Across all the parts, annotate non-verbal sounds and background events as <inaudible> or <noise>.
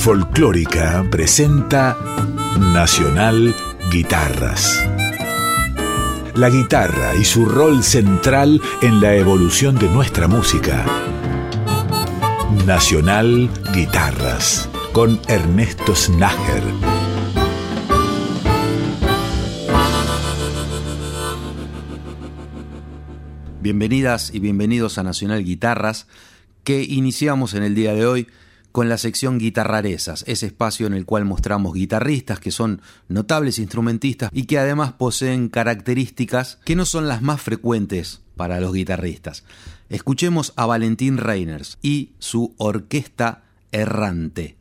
Folclórica presenta Nacional Guitarras. La guitarra y su rol central en la evolución de nuestra música. Nacional Guitarras con Ernesto Snager. Bienvenidas y bienvenidos a Nacional Guitarras, que iniciamos en el día de hoy con la sección Guitarrarezas, ese espacio en el cual mostramos guitarristas que son notables instrumentistas y que además poseen características que no son las más frecuentes para los guitarristas. Escuchemos a Valentín Reiners y su orquesta errante.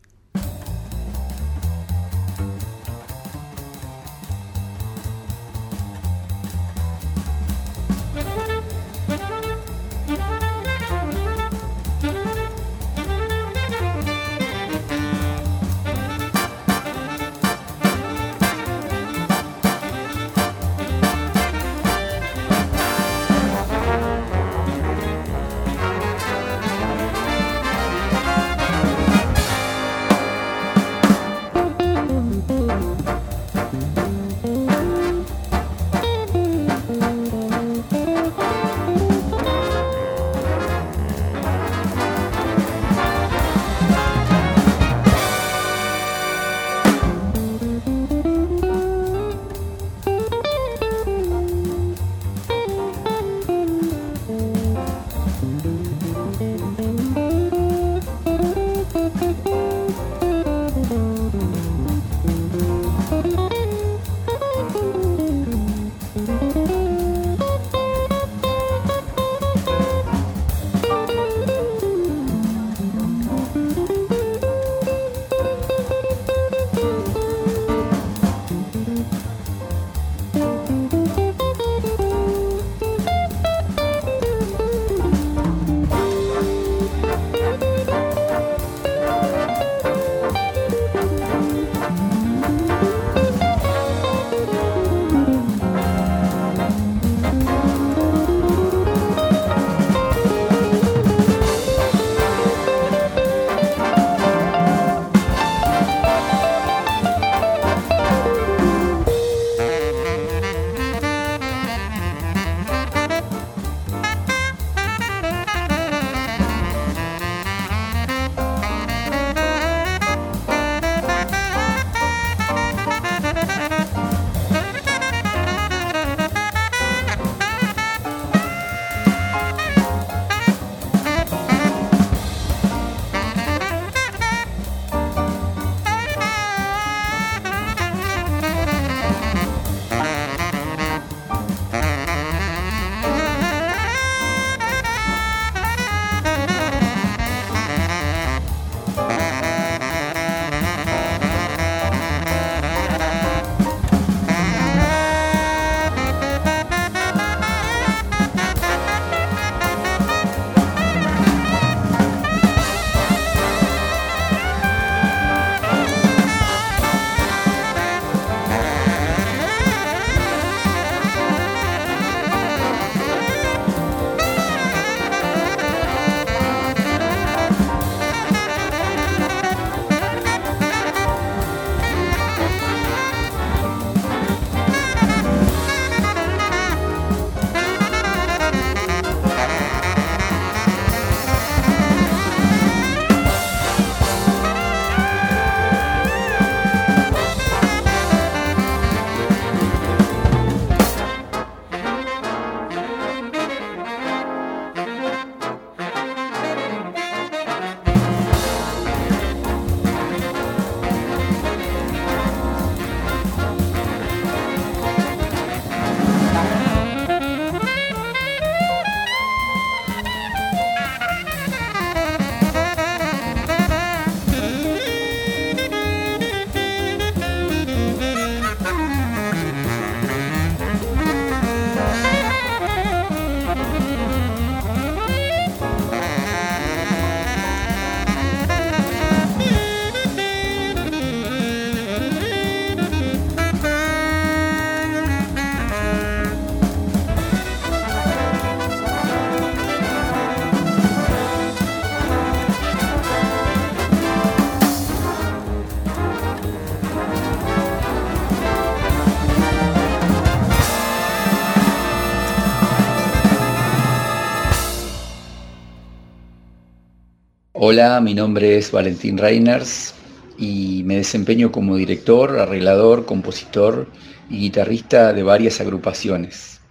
Hola, mi nombre es Valentín Reiners y me desempeño como director, arreglador, compositor y guitarrista de varias agrupaciones.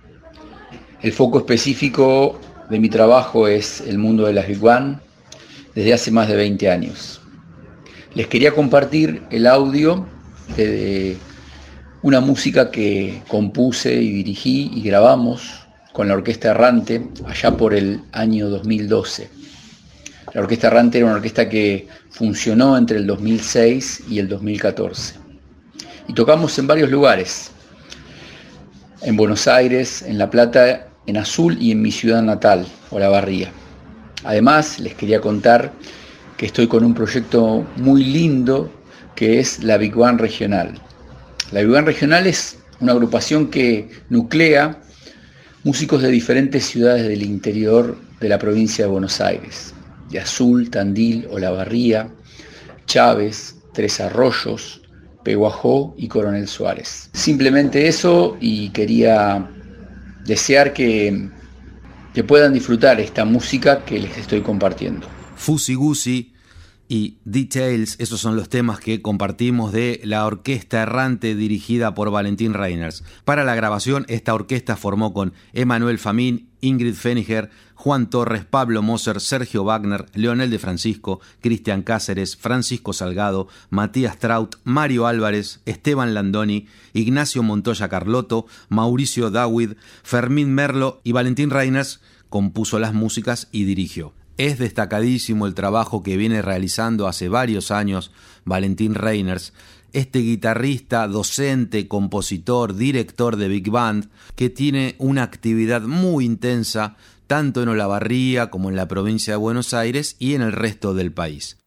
El foco específico de mi trabajo es el mundo de las Big Band desde hace más de 20 años. Les quería compartir el audio de una música que compuse y dirigí y grabamos con la Orquesta Errante allá por el año 2012. La Orquesta Errante era una orquesta que funcionó entre el 2006 y el 2014. Y tocamos en varios lugares, en Buenos Aires, en La Plata, en Azul y en mi ciudad natal, Olavarría. Además, les quería contar que estoy con un proyecto muy lindo que es la Big Bang Regional. La Big Bang Regional es una agrupación que nuclea músicos de diferentes ciudades del interior de la provincia de Buenos Aires de Azul, Tandil, Olavarría, Chávez, Tres Arroyos, Peguajó y Coronel Suárez. Simplemente eso y quería desear que, que puedan disfrutar esta música que les estoy compartiendo. Fusi Gusi y Details, esos son los temas que compartimos de la Orquesta Errante dirigida por Valentín Reiners. Para la grabación, esta orquesta formó con Emanuel Famín, Ingrid Feniger, Juan Torres, Pablo Moser, Sergio Wagner, Leonel de Francisco, Cristian Cáceres, Francisco Salgado, Matías Traut, Mario Álvarez, Esteban Landoni, Ignacio Montoya Carlotto, Mauricio Dawid, Fermín Merlo y Valentín Reiners compuso las músicas y dirigió. Es destacadísimo el trabajo que viene realizando hace varios años Valentín Reiners, este guitarrista, docente, compositor, director de big band, que tiene una actividad muy intensa tanto en Olavarría como en la provincia de Buenos Aires y en el resto del país.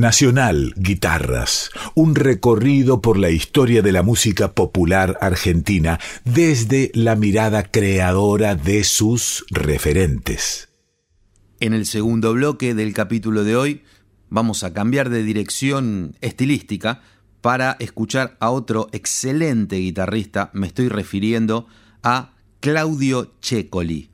Nacional Guitarras, un recorrido por la historia de la música popular argentina desde la mirada creadora de sus referentes. En el segundo bloque del capítulo de hoy vamos a cambiar de dirección estilística para escuchar a otro excelente guitarrista, me estoy refiriendo a Claudio Checoli.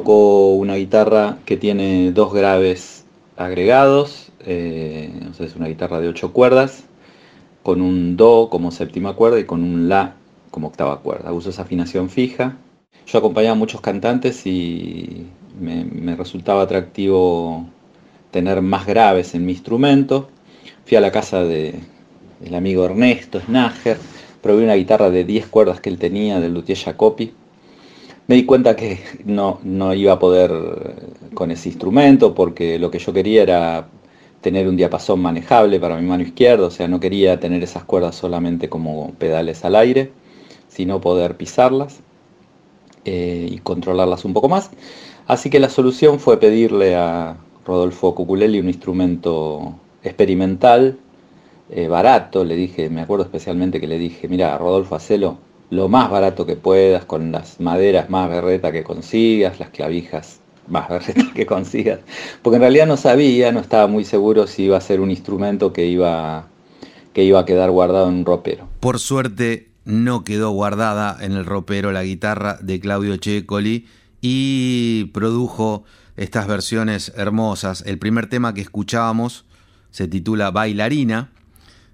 Toco una guitarra que tiene dos graves agregados, eh, es una guitarra de ocho cuerdas, con un Do como séptima cuerda y con un La como octava cuerda. Uso esa afinación fija. Yo acompañaba a muchos cantantes y me, resultaba atractivo tener más graves en mi instrumento. Fui a la casa de, del amigo Ernesto Snager, probé una guitarra de 10 cuerdas que él tenía del luthier Jacopi. Me di cuenta que no, no iba a poder con ese instrumento porque lo que yo quería era tener un diapasón manejable para mi mano izquierda, o sea, no quería tener esas cuerdas solamente como pedales al aire, sino poder pisarlas eh, y controlarlas un poco más. Así que la solución fue pedirle a Rodolfo Cuculelli un instrumento experimental, eh, barato, le dije, me acuerdo especialmente que le dije, mira, Rodolfo, hacelo lo más barato que puedas, con las maderas más berreta que consigas, las clavijas más <laughs> que consigas. Porque en realidad no sabía, no estaba muy seguro si iba a ser un instrumento que iba, que iba a quedar guardado en un ropero. Por suerte no quedó guardada en el ropero la guitarra de Claudio Checoli y produjo estas versiones hermosas. El primer tema que escuchábamos se titula Bailarina.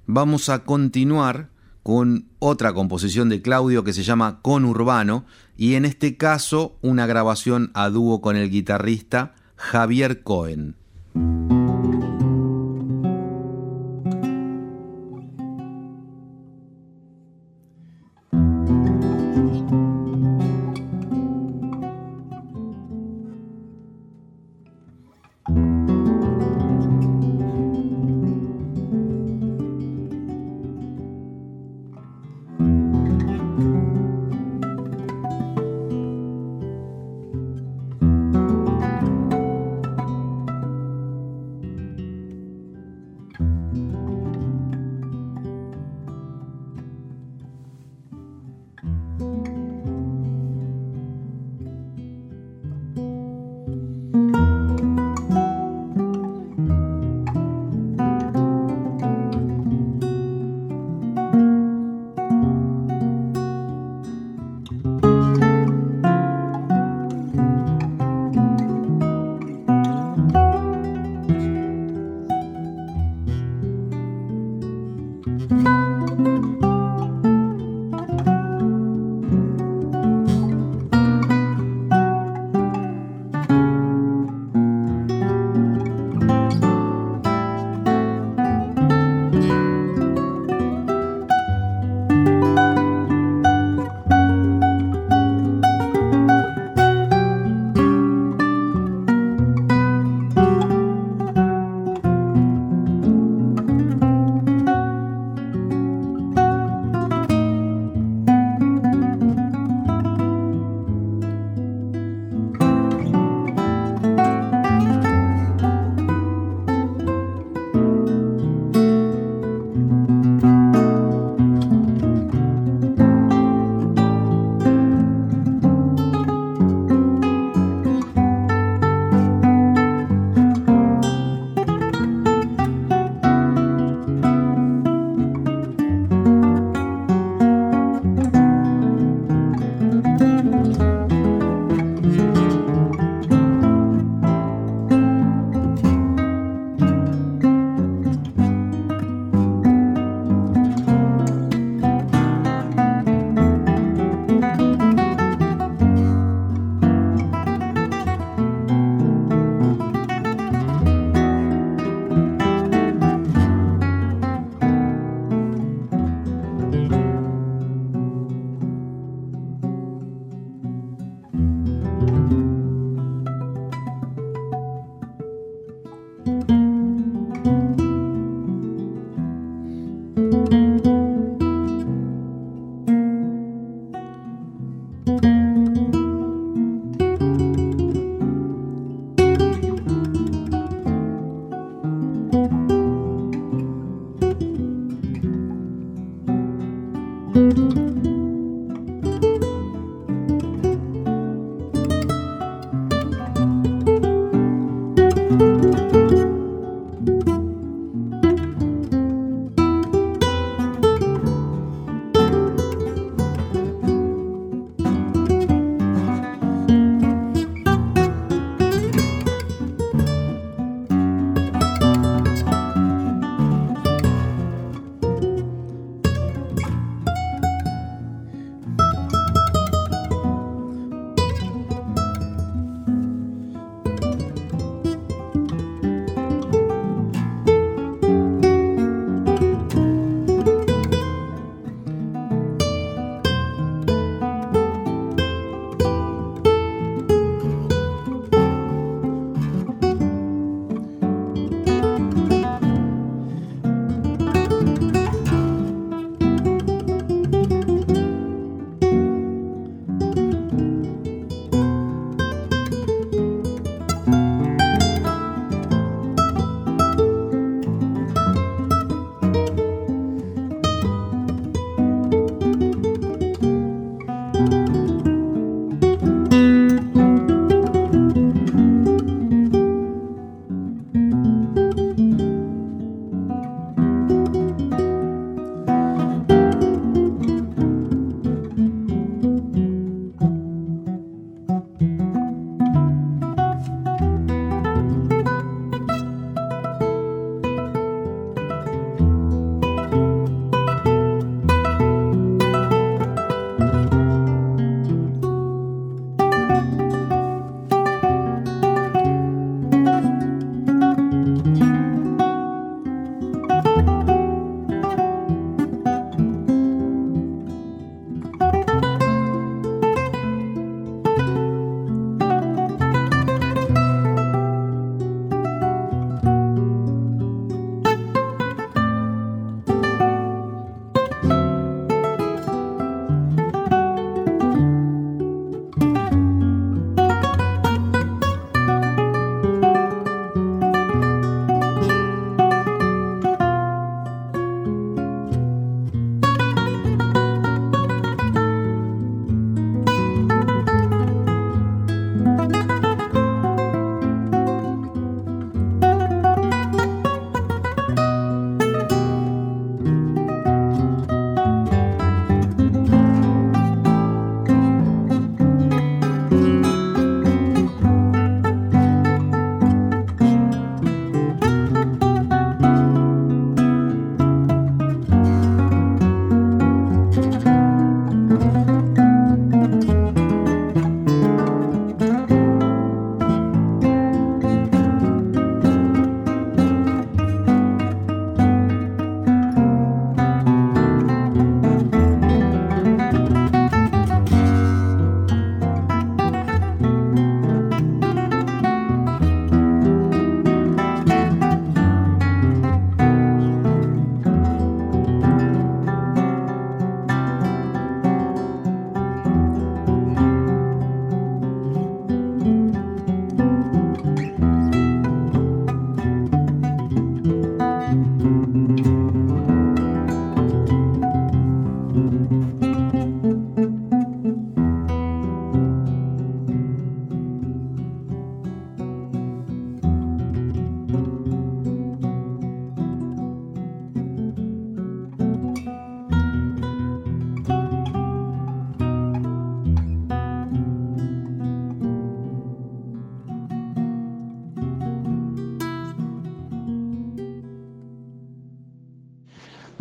Vamos a continuar con otra composición de Claudio que se llama Con Urbano y en este caso una grabación a dúo con el guitarrista Javier Cohen.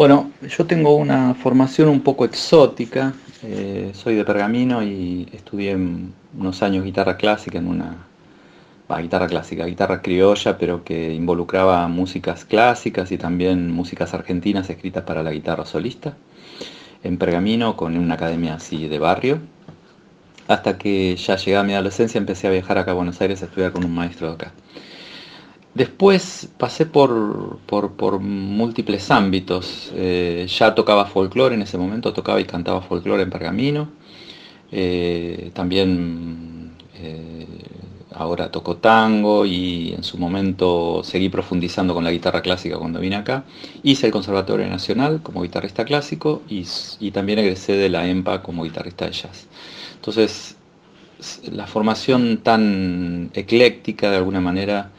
Bueno, yo tengo una formación un poco exótica. Eh, soy de Pergamino y estudié unos años guitarra clásica en una guitarra clásica, guitarra criolla, pero que involucraba músicas clásicas y también músicas argentinas escritas para la guitarra solista, en Pergamino con una academia así de barrio, hasta que ya llegué a mi adolescencia empecé a viajar acá a Buenos Aires a estudiar con un maestro de acá. Después pasé por, por, múltiples ámbitos. Eh, ya tocaba folclore en ese momento, tocaba y cantaba folclore en Pergamino. Eh, también eh, ahora toco tango y en su momento seguí profundizando con la guitarra clásica cuando vine acá. Hice el Conservatorio Nacional como guitarrista clásico y, y también egresé de la EMPA como guitarrista de jazz. Entonces, la formación tan ecléctica de alguna manera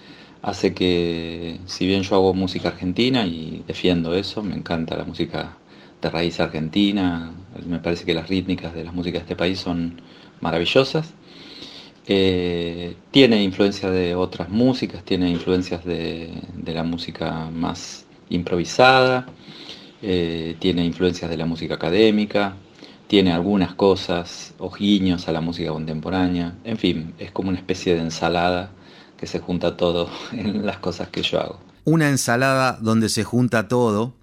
hace que, si bien yo hago música argentina y defiendo eso, me encanta la música de raíz argentina, me parece que las rítmicas de las músicas de este país son maravillosas. Eh, tiene influencia de otras músicas, tiene influencias de, la música más improvisada, eh, tiene influencias de la música académica, tiene algunas cosas o guiños a la música contemporánea, en fin, es como una especie de ensalada que se junta todo <laughs> en las cosas que yo hago. Una ensalada donde se junta todo.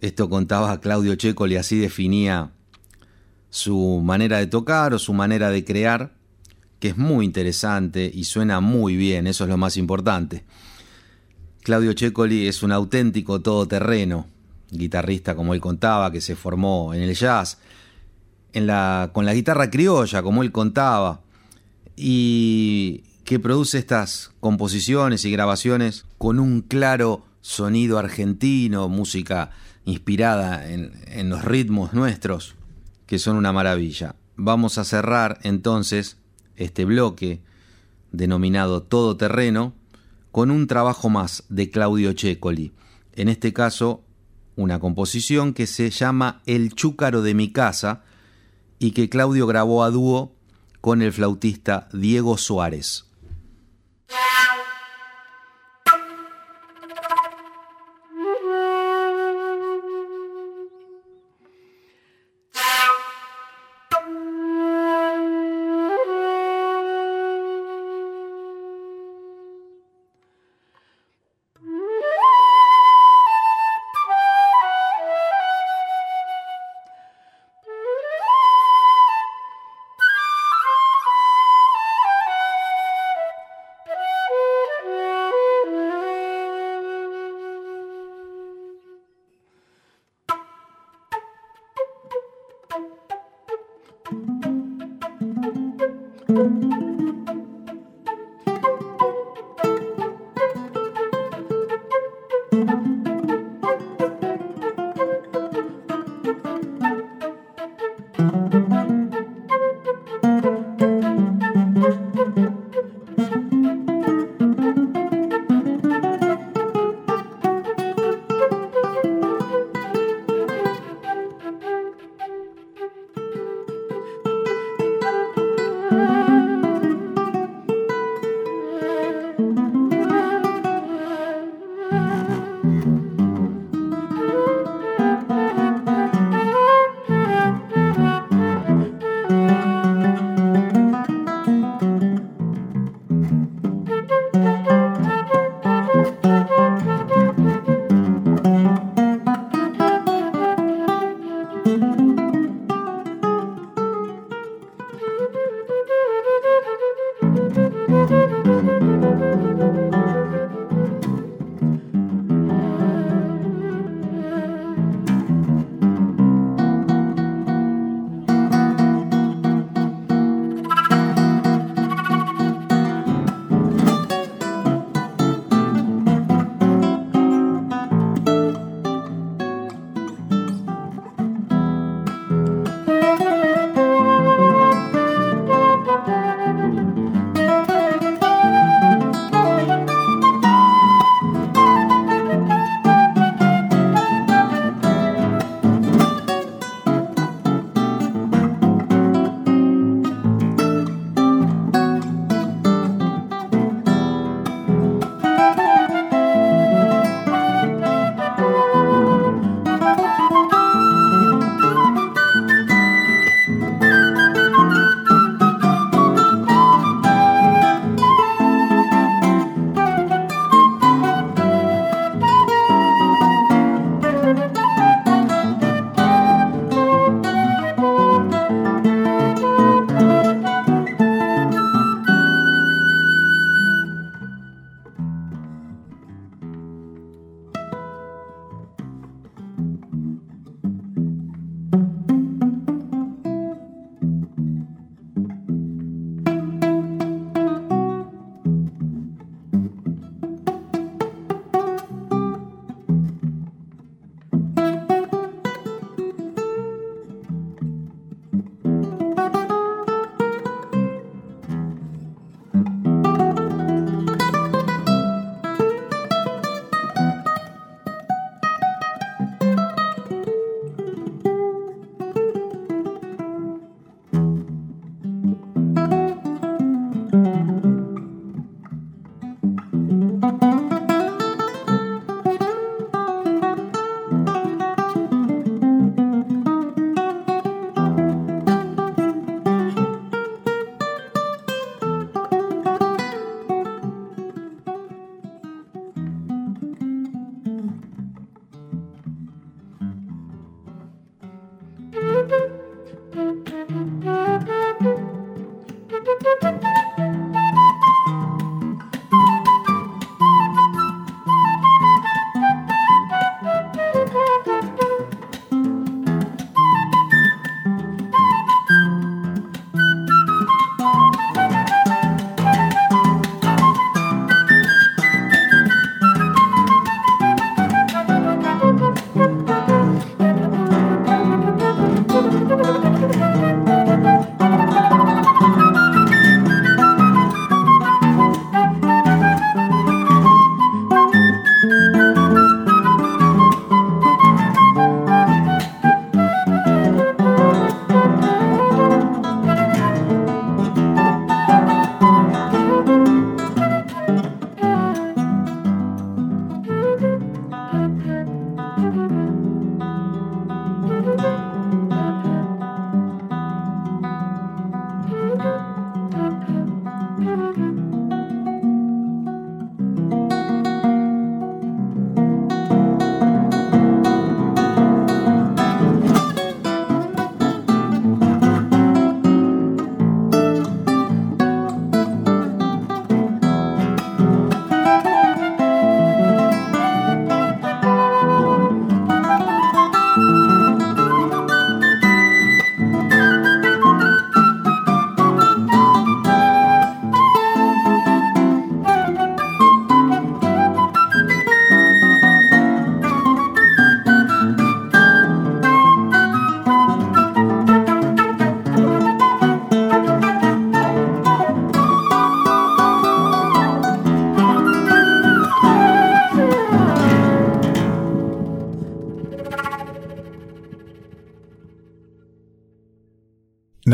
Esto contaba Claudio Checoli, así definía su manera de tocar o su manera de crear, que es muy interesante y suena muy bien, eso es lo más importante. Claudio Checoli es un auténtico todoterreno, guitarrista como él contaba, que se formó en el jazz, en la, con la guitarra criolla, como él contaba, y que produce estas composiciones y grabaciones con un claro sonido argentino, música inspirada en, los ritmos nuestros, que son una maravilla. Vamos a cerrar entonces este bloque denominado Todo Terreno con un trabajo más de Claudio Checoli. En este caso, una composición que se llama El Chúcaro de mi casa y que Claudio grabó a dúo con el flautista Diego Suárez. Wow.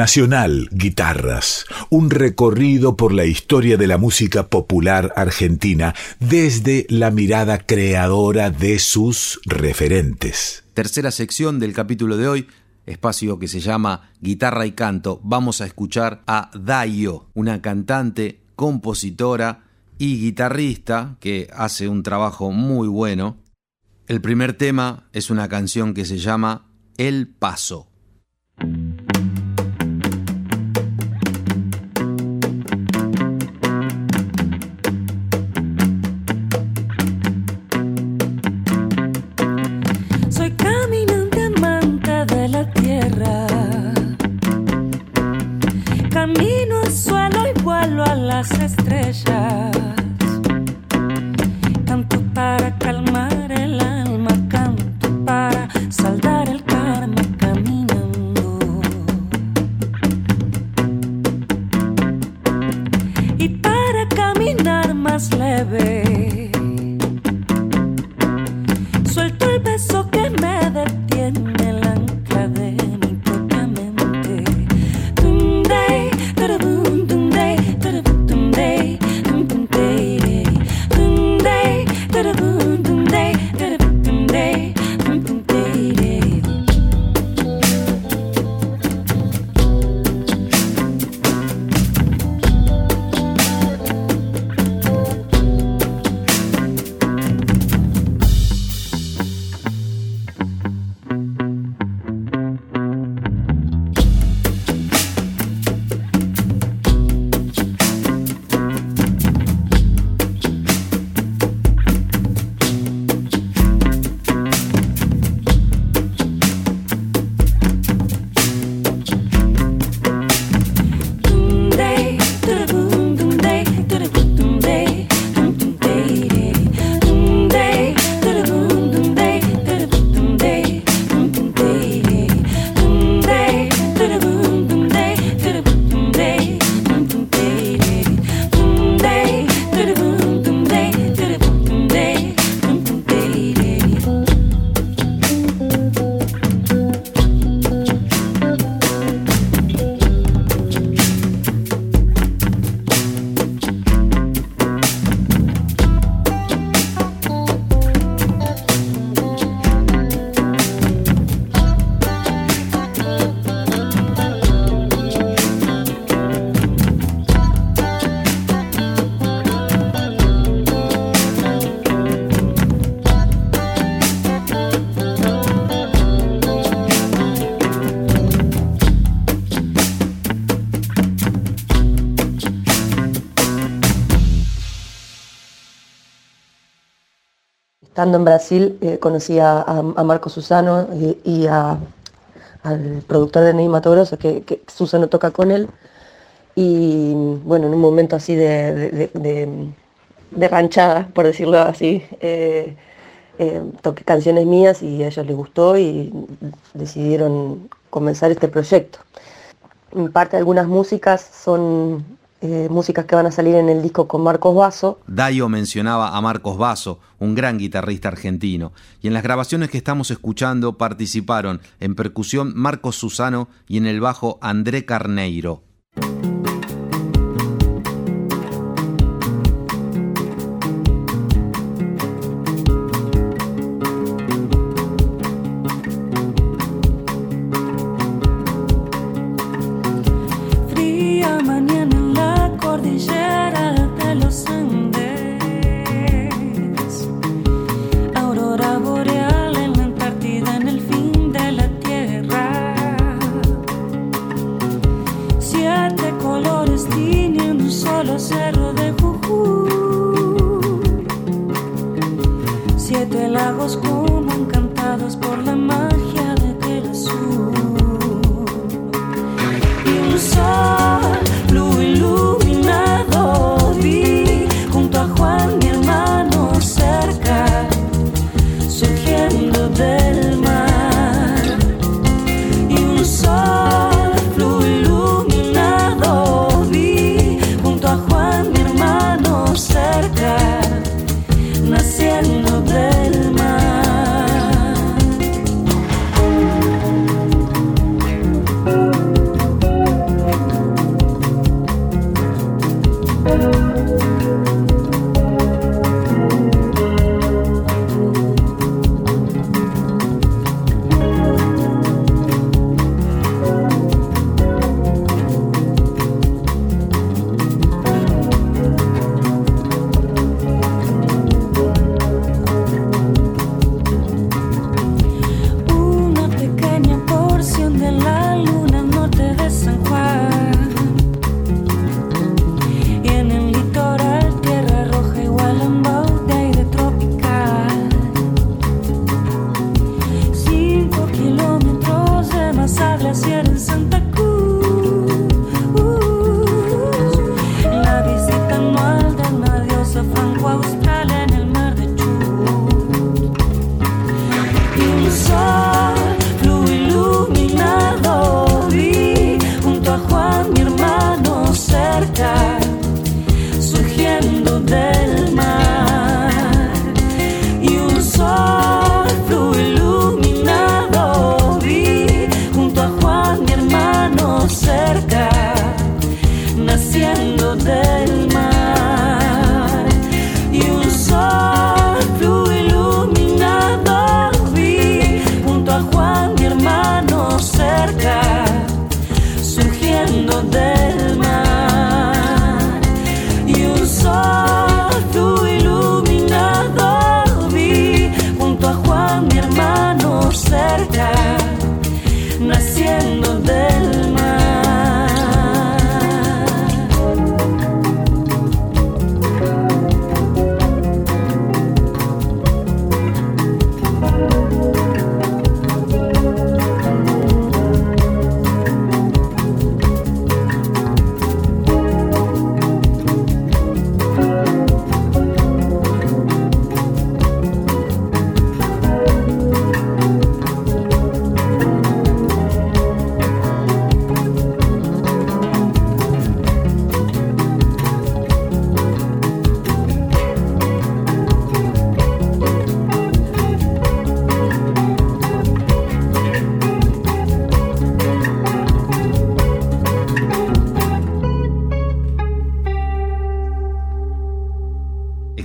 Nacional Guitarras, un recorrido por la historia de la música popular argentina desde la mirada creadora de sus referentes. Tercera sección del capítulo de hoy, espacio que se llama Guitarra y Canto. Vamos a escuchar a Dayo, una cantante, compositora y guitarrista que hace un trabajo muy bueno. El primer tema es una canción que se llama El Paso. las estrellas. Estando en Brasil eh, conocí a, Marco Susano y, al productor de Ney que, que, Susano toca con él. Y bueno, en un momento así de, ranchada, por decirlo así, eh, eh, toqué canciones mías y a ellos les gustó y decidieron comenzar este proyecto. En parte algunas músicas son eh, músicas que van a salir en el disco con Marcos Basso. Dayo mencionaba a Marcos Basso, un gran guitarrista argentino, y en las grabaciones que estamos escuchando participaron en percusión Marcos Susano y en el bajo André Carneiro.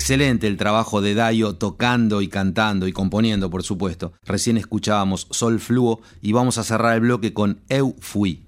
Excelente el trabajo de Dayo tocando y cantando y componiendo, por supuesto. Recién escuchábamos Sol Fluo y vamos a cerrar el bloque con Eu Fui.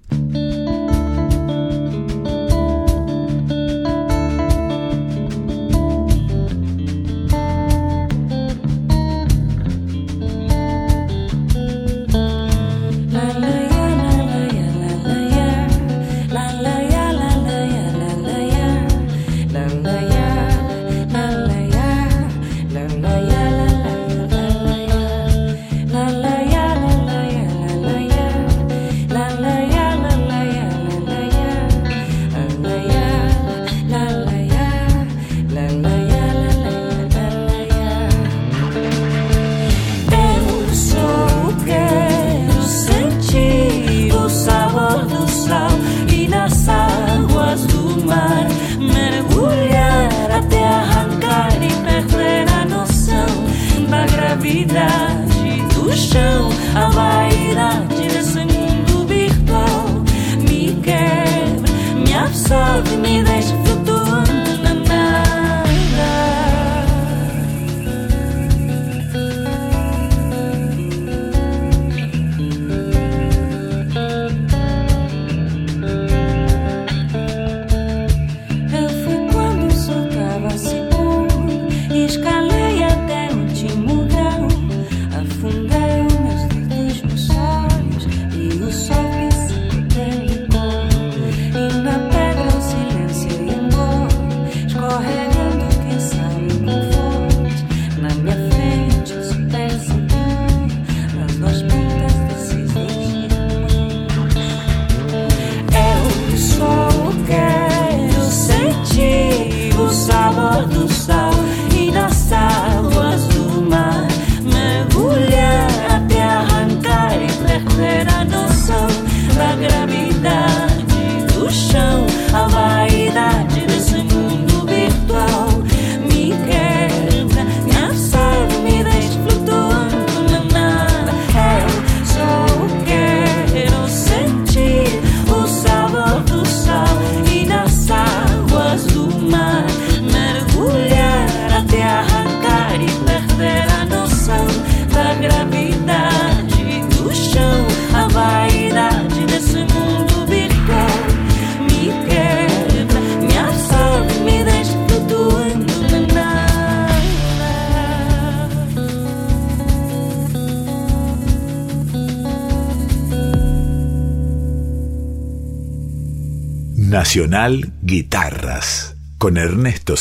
Guitarras con Ernesto.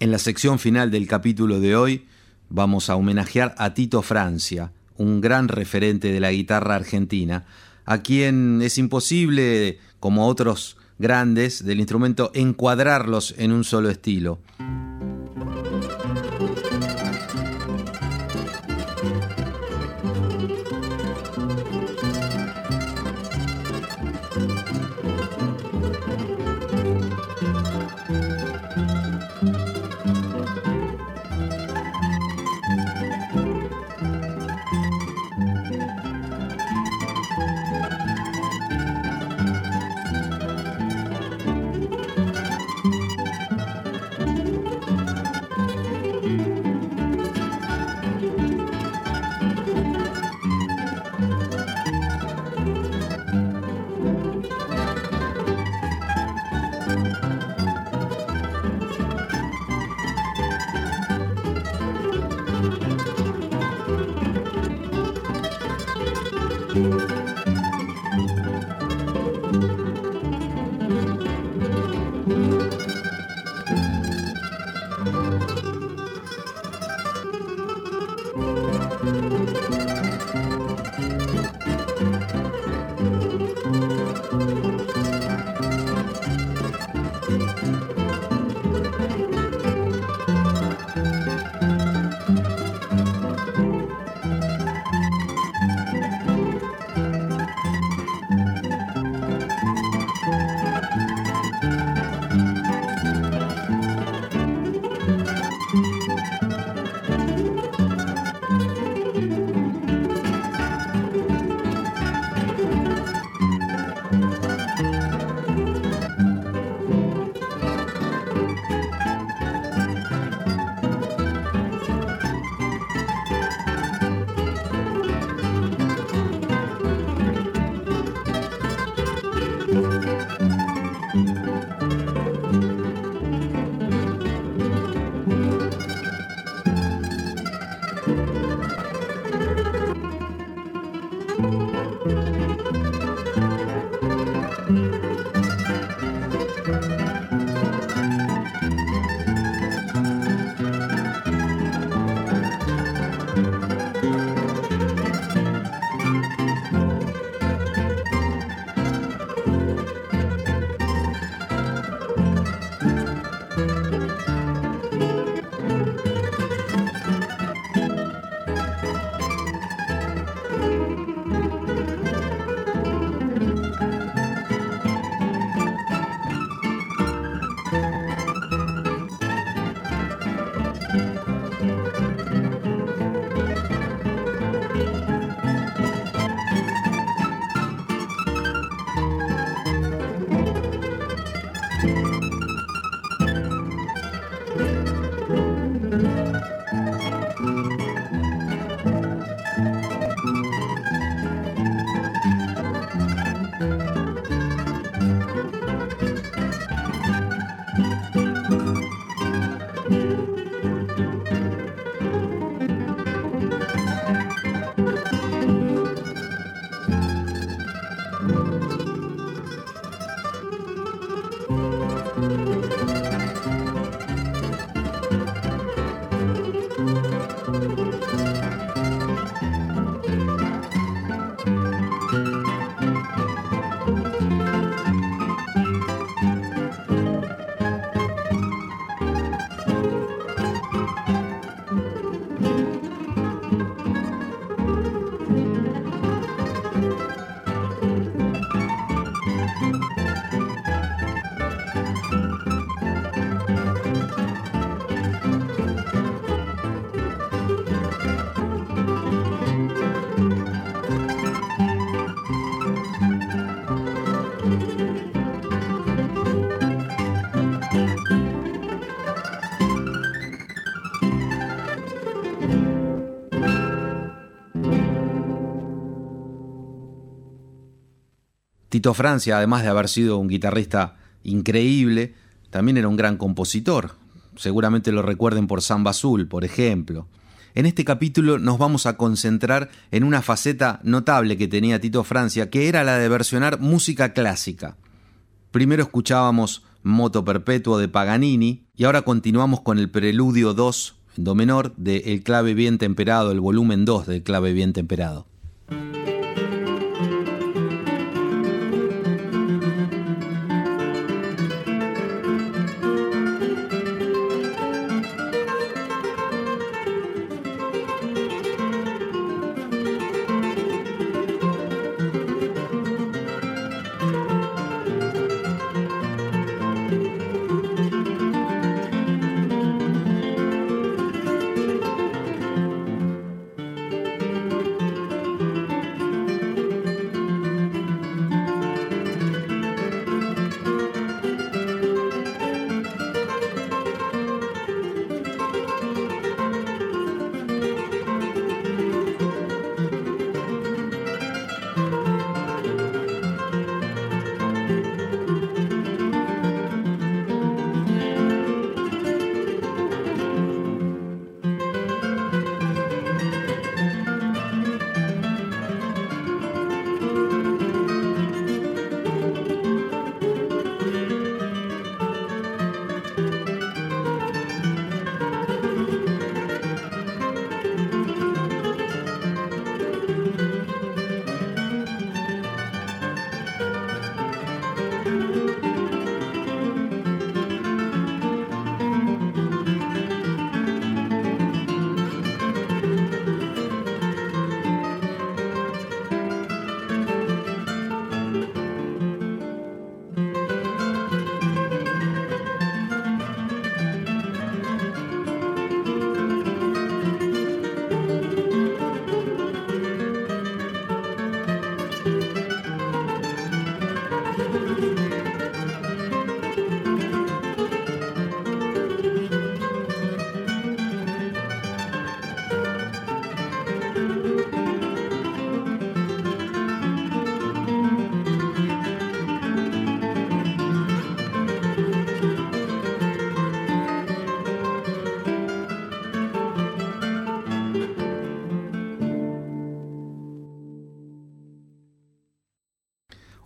En la sección final del capítulo de hoy vamos a homenajear a Tito Francia, un gran referente de la guitarra argentina, a quien es imposible, como otros grandes del instrumento, encuadrarlos en un solo estilo. Tito Francia, además de haber sido un guitarrista increíble, también era un gran compositor. Seguramente lo recuerden por Samba Azul, por ejemplo. En este capítulo nos vamos a concentrar en una faceta notable que tenía Tito Francia, que era la de versionar música clásica. Primero escuchábamos Moto Perpetuo de Paganini y ahora continuamos con el Preludio 2 en Do menor de El clave bien temperado, el volumen 2 del clave bien temperado.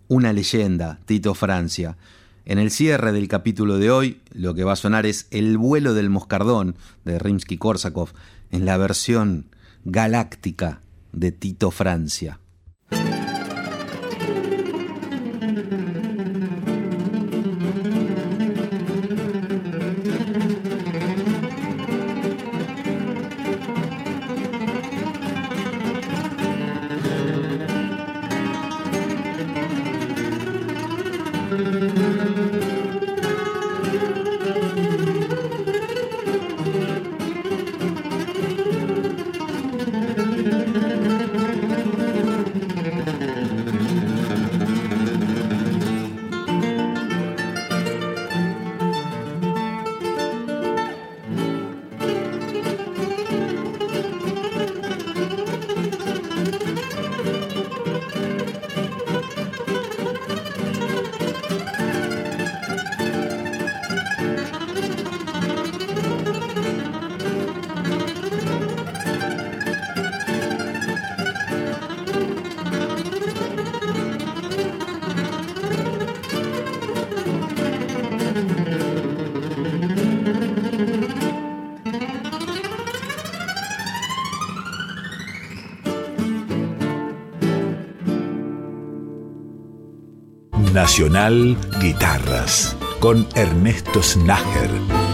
Una leyenda, Tito Francia. En el cierre del capítulo de hoy, lo que va a sonar es El vuelo del moscardón de Rimsky-Korsakov en la versión galáctica de Tito Francia. Guitarras con Ernesto Snager.